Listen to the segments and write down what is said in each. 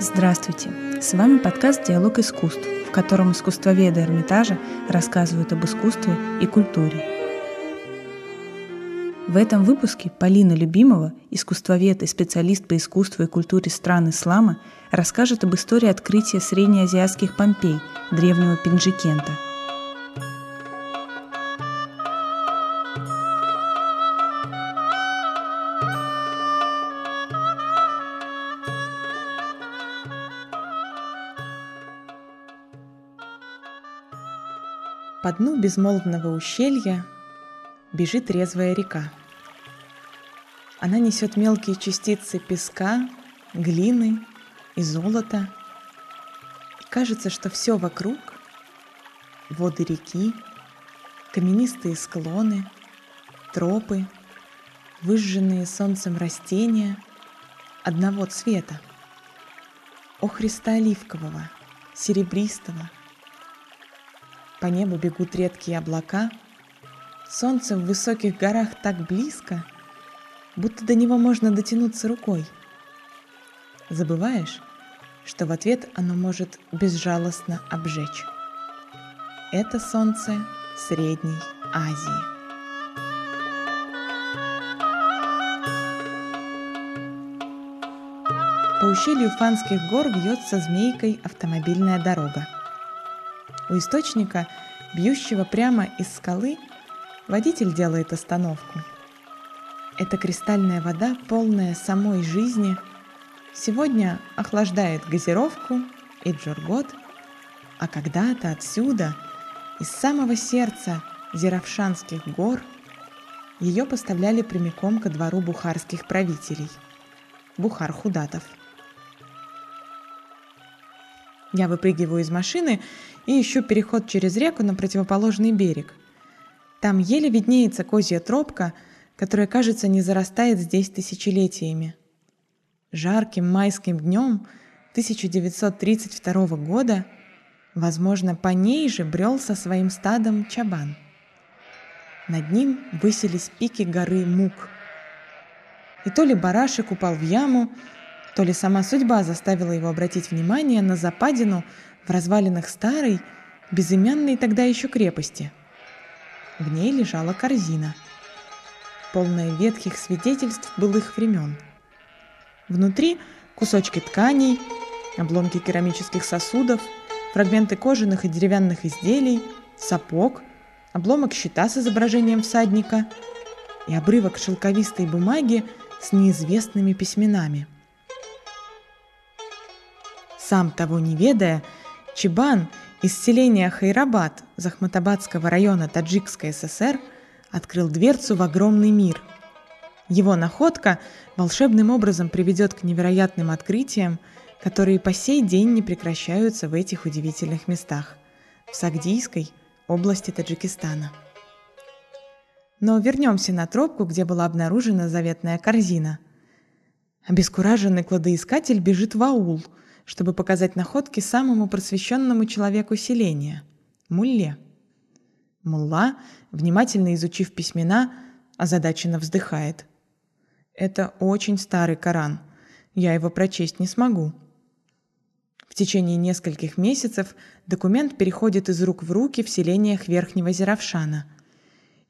Здравствуйте! С вами подкаст «Диалог искусств», в котором искусствоведы Эрмитажа рассказывают об искусстве и культуре. В этом выпуске Полина Любимова, искусствовед и специалист по искусству и культуре стран ислама, расскажет об истории открытия среднеазиатских Помпей, древнего Пинджикента – По дну безмолвного ущелья бежит резвая река. Она несет мелкие частицы песка, глины и золота. И кажется, что все вокруг — воды реки, каменистые склоны, тропы, выжженные солнцем растения одного цвета — охриста оливкового, серебристого — по небу бегут редкие облака. Солнце в высоких горах так близко, будто до него можно дотянуться рукой. Забываешь, что в ответ оно может безжалостно обжечь. Это солнце Средней Азии. По ущелью Фанских гор вьется змейкой автомобильная дорога – у источника, бьющего прямо из скалы, водитель делает остановку. Эта кристальная вода, полная самой жизни, сегодня охлаждает газировку и джургот, а когда-то отсюда, из самого сердца Зеравшанских гор, ее поставляли прямиком ко двору бухарских правителей – Бухар-Худатов – я выпрыгиваю из машины и ищу переход через реку на противоположный берег. Там еле виднеется козья тропка, которая, кажется, не зарастает здесь тысячелетиями. Жарким майским днем 1932 года, возможно, по ней же брел со своим стадом чабан. Над ним высились пики горы Мук. И то ли барашек упал в яму, то ли сама судьба заставила его обратить внимание на западину в развалинах старой, безымянной тогда еще крепости. В ней лежала корзина, полная ветхих свидетельств былых времен. Внутри кусочки тканей, обломки керамических сосудов, фрагменты кожаных и деревянных изделий, сапог, обломок щита с изображением всадника и обрывок шелковистой бумаги с неизвестными письменами – сам того не ведая, Чебан из селения Хайрабад Захматабадского района Таджикской ССР открыл дверцу в огромный мир. Его находка волшебным образом приведет к невероятным открытиям, которые по сей день не прекращаются в этих удивительных местах, в Сагдийской области Таджикистана. Но вернемся на тропку, где была обнаружена заветная корзина. Обескураженный кладоискатель бежит в аул – чтобы показать находки самому просвещенному человеку селения – Мулле. Мулла, внимательно изучив письмена, озадаченно вздыхает. «Это очень старый Коран. Я его прочесть не смогу». В течение нескольких месяцев документ переходит из рук в руки в селениях Верхнего Зеравшана.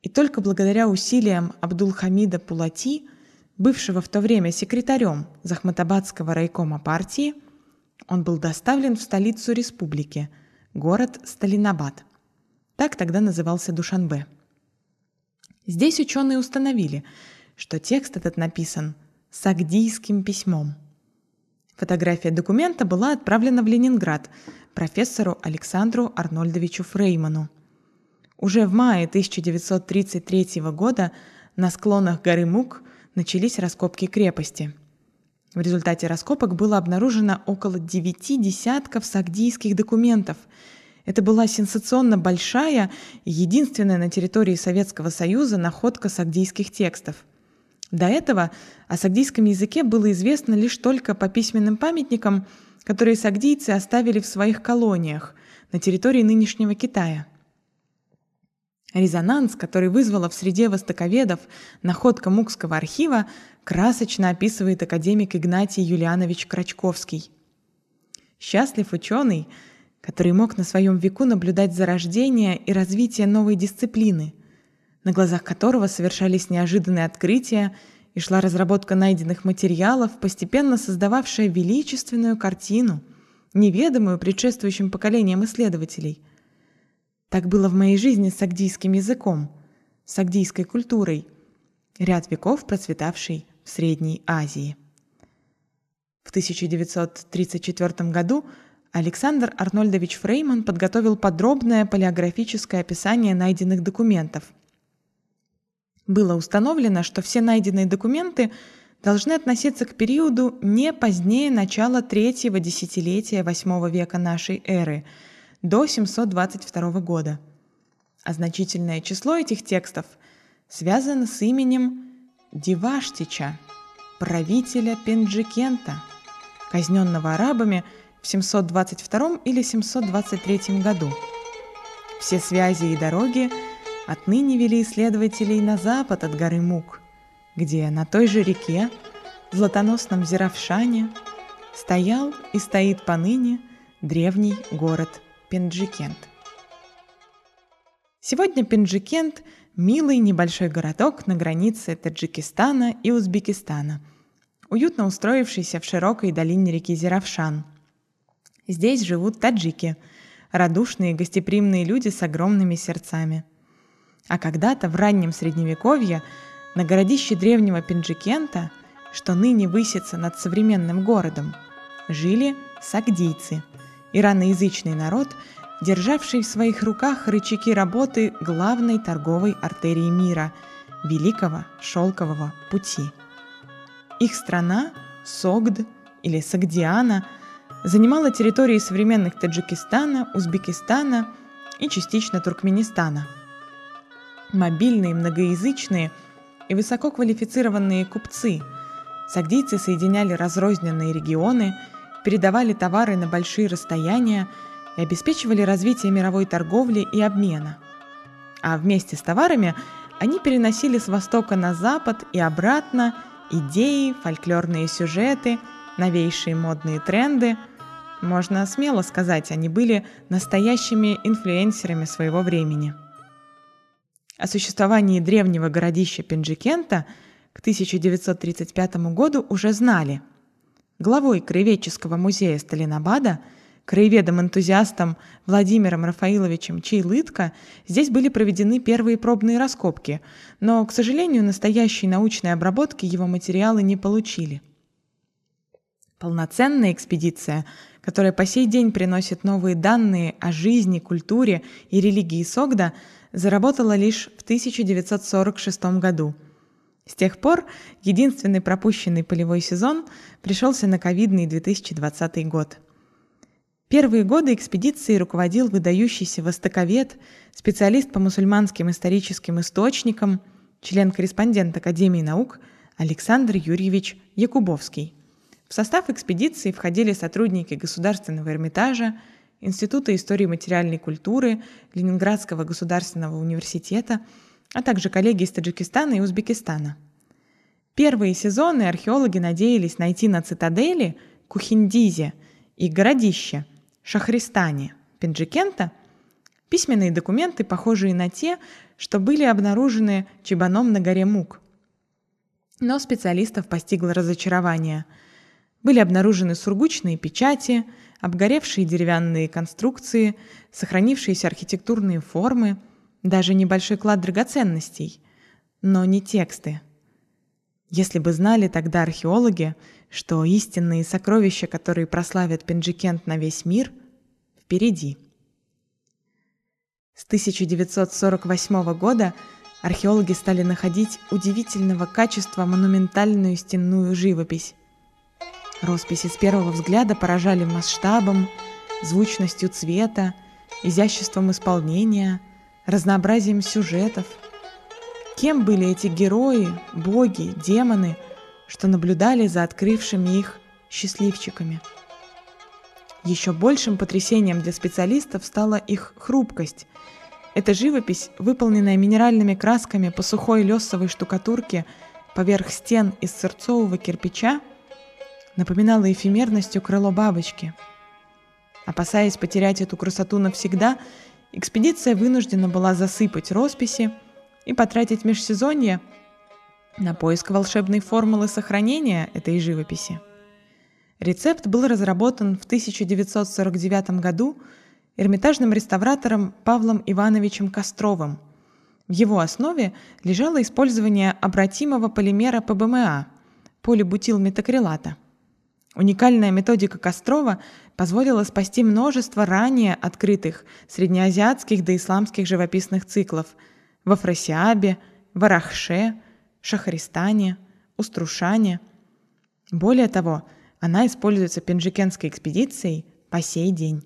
И только благодаря усилиям Абдул-Хамида Пулати, бывшего в то время секретарем Захматабадского райкома партии – он был доставлен в столицу республики, город Сталинабад. Так тогда назывался Душанбе. Здесь ученые установили, что текст этот написан сагдийским письмом. Фотография документа была отправлена в Ленинград профессору Александру Арнольдовичу Фрейману. Уже в мае 1933 года на склонах горы Мук начались раскопки крепости – в результате раскопок было обнаружено около девяти десятков сагдийских документов. Это была сенсационно большая и единственная на территории Советского Союза находка сагдийских текстов. До этого о сагдийском языке было известно лишь только по письменным памятникам, которые сагдийцы оставили в своих колониях на территории нынешнего Китая – Резонанс, который вызвала в среде востоковедов находка Мукского архива, красочно описывает академик Игнатий Юлианович Крачковский. Счастлив ученый, который мог на своем веку наблюдать зарождение и развитие новой дисциплины, на глазах которого совершались неожиданные открытия и шла разработка найденных материалов, постепенно создававшая величественную картину, неведомую предшествующим поколениям исследователей. Так было в моей жизни с агдийским языком, с агдийской культурой, ряд веков процветавшей в Средней Азии. В 1934 году Александр Арнольдович Фрейман подготовил подробное палеографическое описание найденных документов. Было установлено, что все найденные документы должны относиться к периоду не позднее начала третьего десятилетия VIII века нашей эры, до 722 года. А значительное число этих текстов связано с именем Диваштича, правителя Пенджикента – казненного арабами в 722 или 723 году. Все связи и дороги отныне вели исследователей на запад от горы Мук, где на той же реке, в златоносном Зеравшане, стоял и стоит поныне древний город Пенджикент. Сегодня Пенджикент – милый небольшой городок на границе Таджикистана и Узбекистана – уютно устроившийся в широкой долине реки Зеравшан. Здесь живут таджики, радушные гостеприимные люди с огромными сердцами. А когда-то в раннем средневековье на городище древнего Пинджикента, что ныне высится над современным городом, жили сагдийцы, ираноязычный народ, державший в своих руках рычаги работы главной торговой артерии мира – Великого Шелкового пути – их страна, Согд или Сагдиана, занимала территории современных Таджикистана, Узбекистана и частично Туркменистана. Мобильные, многоязычные и высококвалифицированные купцы, сагдийцы соединяли разрозненные регионы, передавали товары на большие расстояния и обеспечивали развитие мировой торговли и обмена. А вместе с товарами они переносили с востока на запад и обратно – идеи, фольклорные сюжеты, новейшие модные тренды. Можно смело сказать, они были настоящими инфлюенсерами своего времени. О существовании древнего городища Пенджикента к 1935 году уже знали. Главой Краеведческого музея Сталинабада – краеведом-энтузиастом Владимиром Рафаиловичем Чейлытко здесь были проведены первые пробные раскопки, но, к сожалению, настоящей научной обработки его материалы не получили. Полноценная экспедиция, которая по сей день приносит новые данные о жизни, культуре и религии Согда, заработала лишь в 1946 году. С тех пор единственный пропущенный полевой сезон пришелся на ковидный 2020 год – Первые годы экспедиции руководил выдающийся востоковед, специалист по мусульманским историческим источникам, член-корреспондент Академии наук Александр Юрьевич Якубовский. В состав экспедиции входили сотрудники Государственного Эрмитажа, Института истории материальной культуры, Ленинградского государственного университета, а также коллеги из Таджикистана и Узбекистана. Первые сезоны археологи надеялись найти на цитадели, Кухиндизе и городище – Шахристане, Пенджикента, письменные документы, похожие на те, что были обнаружены Чебаном на горе Мук. Но специалистов постигло разочарование. Были обнаружены сургучные печати, обгоревшие деревянные конструкции, сохранившиеся архитектурные формы, даже небольшой клад драгоценностей, но не тексты. Если бы знали тогда археологи, что истинные сокровища, которые прославят Пенджикент на весь мир, впереди. С 1948 года археологи стали находить удивительного качества монументальную стенную живопись. Росписи с первого взгляда поражали масштабом, звучностью цвета, изяществом исполнения, разнообразием сюжетов. Кем были эти герои, боги, демоны – что наблюдали за открывшими их счастливчиками. Еще большим потрясением для специалистов стала их хрупкость. Эта живопись, выполненная минеральными красками по сухой лесовой штукатурке поверх стен из сырцового кирпича, напоминала эфемерностью крыло бабочки. Опасаясь потерять эту красоту навсегда, экспедиция вынуждена была засыпать росписи и потратить межсезонье на поиск волшебной формулы сохранения этой живописи. Рецепт был разработан в 1949 году эрмитажным реставратором Павлом Ивановичем Костровым. В его основе лежало использование обратимого полимера ПБМА – полибутилметакрилата. Уникальная методика Кострова позволила спасти множество ранее открытых среднеазиатских да исламских живописных циклов в Афросиабе, Варахше, Шахаристане, Уструшане. Более того, она используется пенджикенской экспедицией по сей день.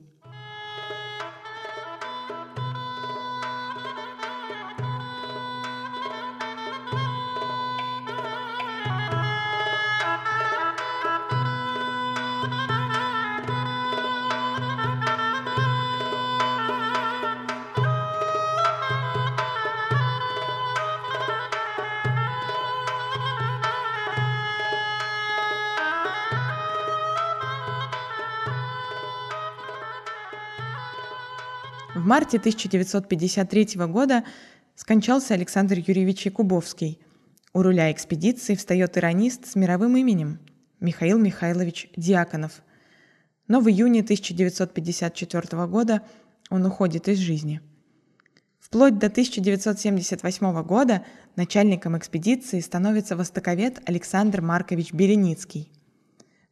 В марте 1953 года скончался Александр Юрьевич Якубовский. У руля экспедиции встает иронист с мировым именем Михаил Михайлович Диаконов. Но в июне 1954 года он уходит из жизни. Вплоть до 1978 года начальником экспедиции становится востоковед Александр Маркович Береницкий.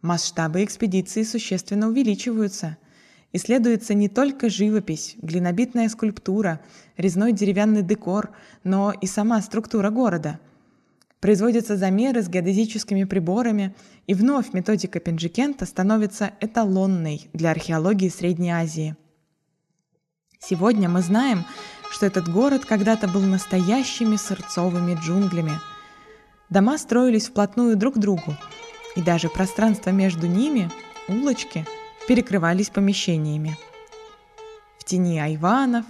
Масштабы экспедиции существенно увеличиваются – Исследуется не только живопись, глинобитная скульптура, резной деревянный декор, но и сама структура города. Производятся замеры с геодезическими приборами, и вновь методика Пенджикента становится эталонной для археологии Средней Азии. Сегодня мы знаем, что этот город когда-то был настоящими сырцовыми джунглями. Дома строились вплотную друг к другу, и даже пространство между ними, улочки – перекрывались помещениями. В тени айванов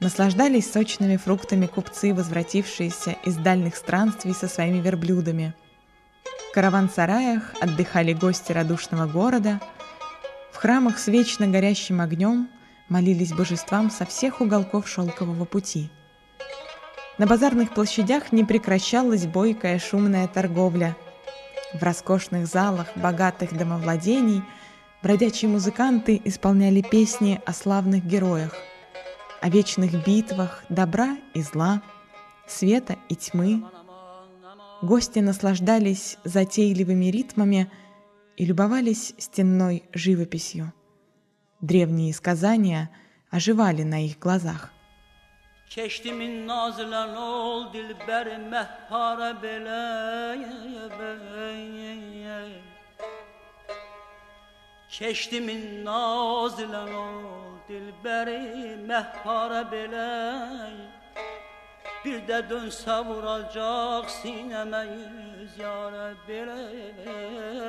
наслаждались сочными фруктами купцы, возвратившиеся из дальних странствий со своими верблюдами. В караван-сараях отдыхали гости радушного города, в храмах с вечно горящим огнем молились божествам со всех уголков шелкового пути. На базарных площадях не прекращалась бойкая шумная торговля. В роскошных залах богатых домовладений – бродячие музыканты исполняли песни о славных героях, о вечных битвах добра и зла, света и тьмы. Гости наслаждались затейливыми ритмами и любовались стенной живописью. Древние сказания оживали на их глазах. Bele Keştimin nazilen o dilberi mehpare beley Bir de dönse vuracak sineme yüz yare beley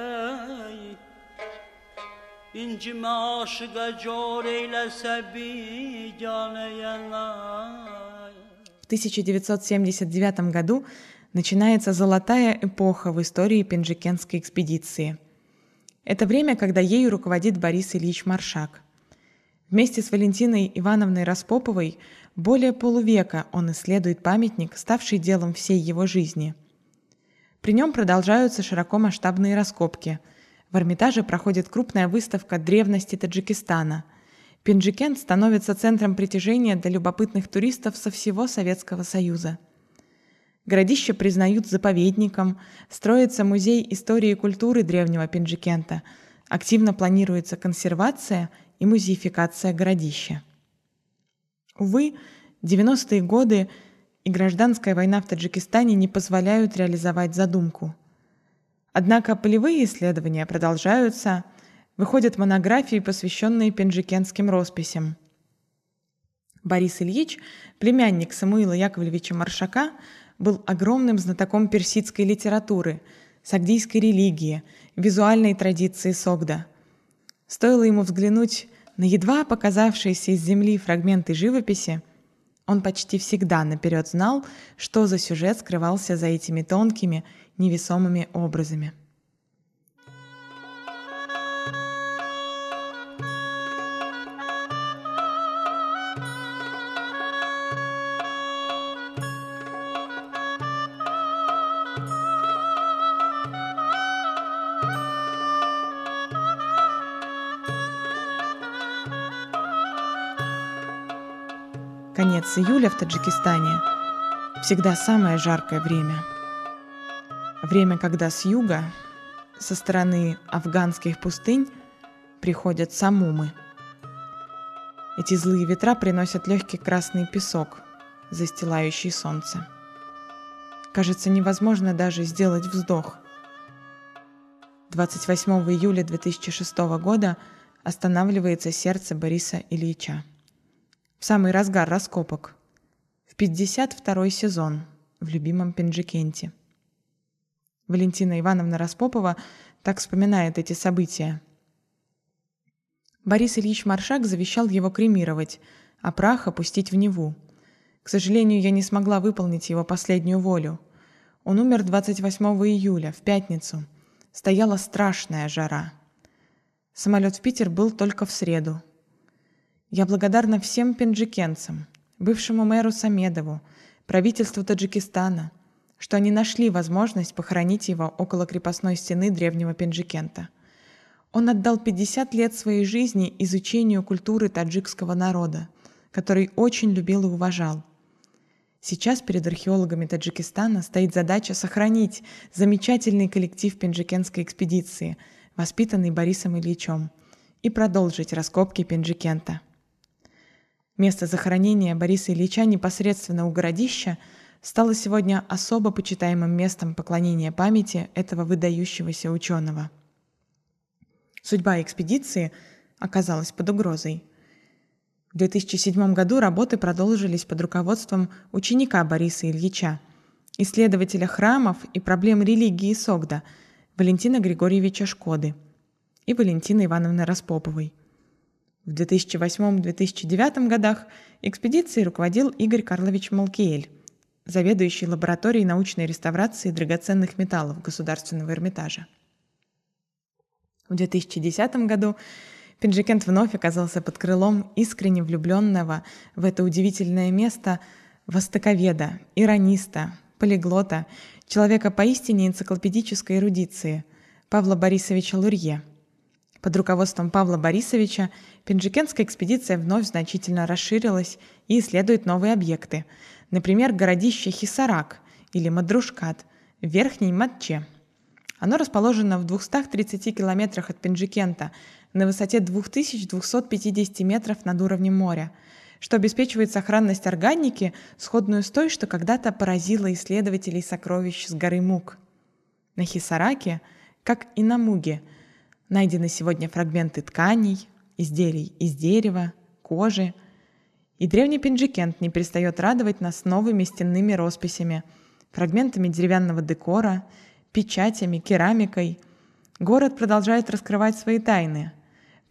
İncime aşığa cor eylese biganeye В 1979 году начинается золотая эпоха в истории Пенджикенской экспедиции – это время, когда ею руководит Борис Ильич Маршак. Вместе с Валентиной Ивановной Распоповой более полувека он исследует памятник, ставший делом всей его жизни. При нем продолжаются широкомасштабные раскопки. В Эрмитаже проходит крупная выставка древности Таджикистана. Пинджикент становится центром притяжения для любопытных туристов со всего Советского Союза – Городище признают заповедником, строится музей истории и культуры древнего Пинджикента, активно планируется консервация и музеификация городища. Увы, 90-е годы и гражданская война в Таджикистане не позволяют реализовать задумку. Однако полевые исследования продолжаются, выходят монографии, посвященные пенджикенским росписям. Борис Ильич, племянник Самуила Яковлевича Маршака, был огромным знатоком персидской литературы, сагдийской религии, визуальной традиции Согда. Стоило ему взглянуть на едва показавшиеся из земли фрагменты живописи, он почти всегда наперед знал, что за сюжет скрывался за этими тонкими, невесомыми образами. Конец июля в Таджикистане всегда самое жаркое время. Время, когда с юга, со стороны афганских пустынь, приходят самумы. Эти злые ветра приносят легкий красный песок, застилающий солнце. Кажется, невозможно даже сделать вздох. 28 июля 2006 года останавливается сердце Бориса Ильича. В самый разгар раскопок. В 52 сезон в любимом Пенджикенте. Валентина Ивановна Распопова так вспоминает эти события. Борис Ильич Маршак завещал его кремировать, а прах опустить в Неву. К сожалению, я не смогла выполнить его последнюю волю. Он умер 28 июля, в пятницу – стояла страшная жара. Самолет в Питер был только в среду. Я благодарна всем пенджикенцам, бывшему мэру Самедову, правительству Таджикистана, что они нашли возможность похоронить его около крепостной стены древнего Пенджикента. Он отдал 50 лет своей жизни изучению культуры таджикского народа, который очень любил и уважал – Сейчас перед археологами Таджикистана стоит задача сохранить замечательный коллектив пенджикенской экспедиции, воспитанный Борисом Ильичем, и продолжить раскопки Пенджикента. Место захоронения Бориса Ильича непосредственно у городища стало сегодня особо почитаемым местом поклонения памяти этого выдающегося ученого. Судьба экспедиции оказалась под угрозой – в 2007 году работы продолжились под руководством ученика Бориса Ильича, исследователя храмов и проблем религии Согда Валентина Григорьевича Шкоды и Валентины Ивановны Распоповой. В 2008-2009 годах экспедицией руководил Игорь Карлович Малкиэль, заведующий лабораторией научной реставрации драгоценных металлов Государственного Эрмитажа. В 2010 году Пинджикент вновь оказался под крылом искренне влюбленного в это удивительное место востоковеда, ирониста, полиглота, человека поистине энциклопедической эрудиции, Павла Борисовича Лурье. Под руководством Павла Борисовича Пинджикентская экспедиция вновь значительно расширилась и исследует новые объекты, например, городище Хисарак или Мадрушкат в Верхней Матче. Оно расположено в 230 километрах от Пинджикента – на высоте 2250 метров над уровнем моря, что обеспечивает сохранность органики, сходную с той, что когда-то поразила исследователей сокровищ с горы Мук. На Хисараке, как и на Муге, найдены сегодня фрагменты тканей, изделий из дерева, кожи, и древний Пинджикент не перестает радовать нас новыми стенными росписями, фрагментами деревянного декора, печатями, керамикой. Город продолжает раскрывать свои тайны –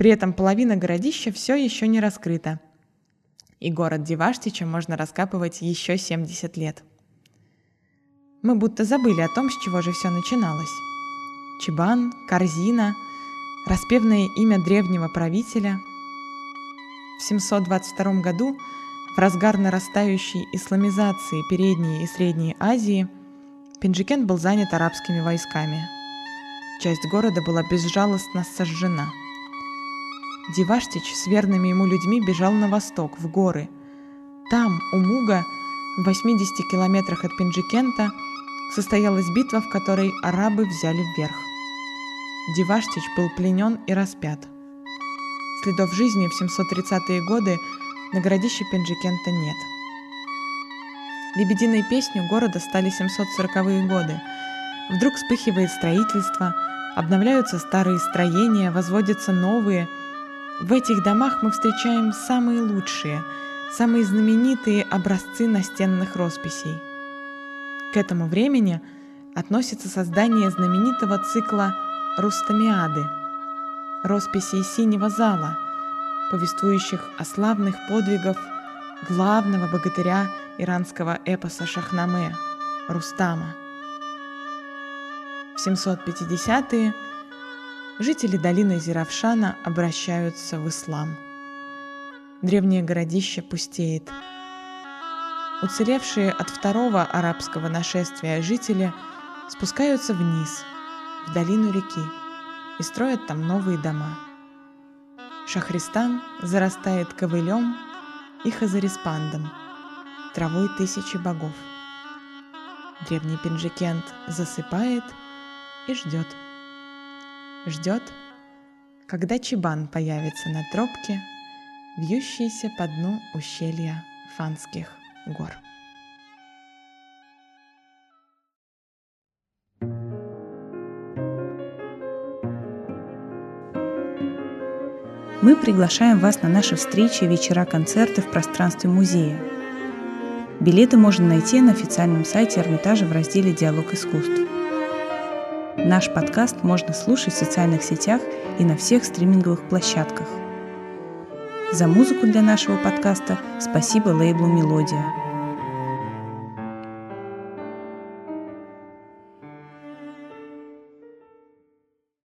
при этом половина городища все еще не раскрыта. И город Диваштича можно раскапывать еще 70 лет. Мы будто забыли о том, с чего же все начиналось. Чебан, корзина, распевное имя древнего правителя. В 722 году, в разгар нарастающей исламизации Передней и Средней Азии, Пинджикен был занят арабскими войсками. Часть города была безжалостно сожжена – Диваштич с верными ему людьми бежал на восток, в горы. Там, у Муга, в 80 километрах от Пинджикента, состоялась битва, в которой арабы взяли вверх. Диваштич был пленен и распят. Следов жизни в 730-е годы на городище Пинджикента нет. Лебединой песню города стали 740-е годы. Вдруг вспыхивает строительство, обновляются старые строения, возводятся новые – в этих домах мы встречаем самые лучшие, самые знаменитые образцы настенных росписей. К этому времени относится создание знаменитого цикла «Рустамиады» – росписей синего зала, повествующих о славных подвигах главного богатыря иранского эпоса Шахнаме – Рустама. В 750-е жители долины Зиравшана обращаются в ислам. Древнее городище пустеет. Уцелевшие от второго арабского нашествия жители спускаются вниз, в долину реки, и строят там новые дома. Шахристан зарастает ковылем и хазариспандом – травой тысячи богов. Древний пинжикент засыпает и ждет. Ждет, когда чебан появится на тропке, вьющейся по дну ущелья Фанских гор. Мы приглашаем вас на наши встречи и вечера концерты в пространстве музея. Билеты можно найти на официальном сайте Эрмитажа в разделе «Диалог искусств». Наш подкаст можно слушать в социальных сетях и на всех стриминговых площадках. За музыку для нашего подкаста спасибо лейблу «Мелодия».